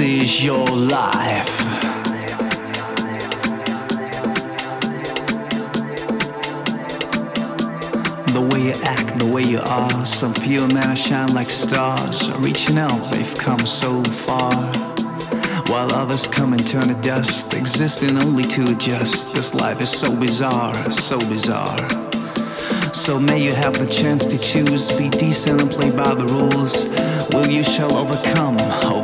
is your life. The way you act, the way you are. Some feel now shine like stars. Reaching out, they've come so far. While others come and turn to dust, existing only to adjust. This life is so bizarre, so bizarre. So may you have the chance to choose, be decent and play by the rules. Will you shall overcome, overcome?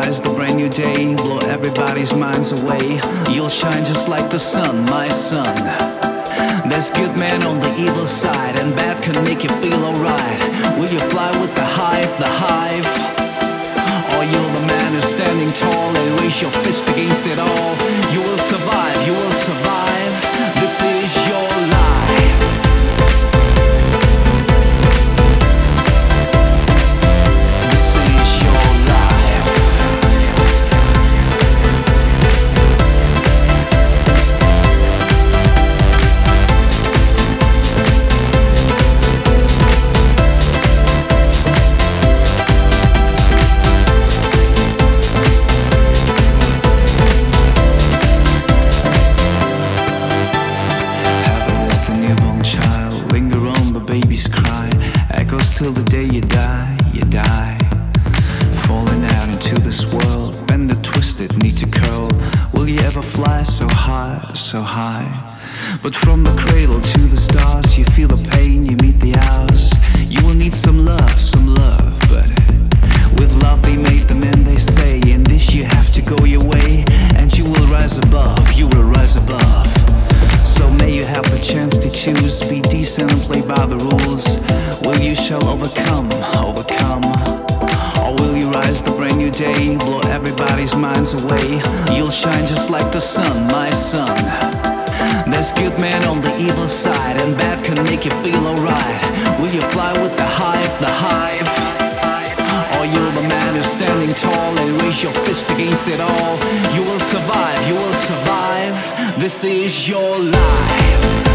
The brand new day, blow everybody's minds away? You'll shine just like the sun, my son. There's good men on the evil side, and bad can make you feel alright. Will you fly with the hive, the hive? Or you're the man who's standing tall and raise your fist against it all. You will survive, you will survive. This is your life. But from the and bad can make you feel alright. Will you fly with the hive, the hive? Or you're the man who's standing tall and raise your fist against it all. You will survive, you will survive. This is your life.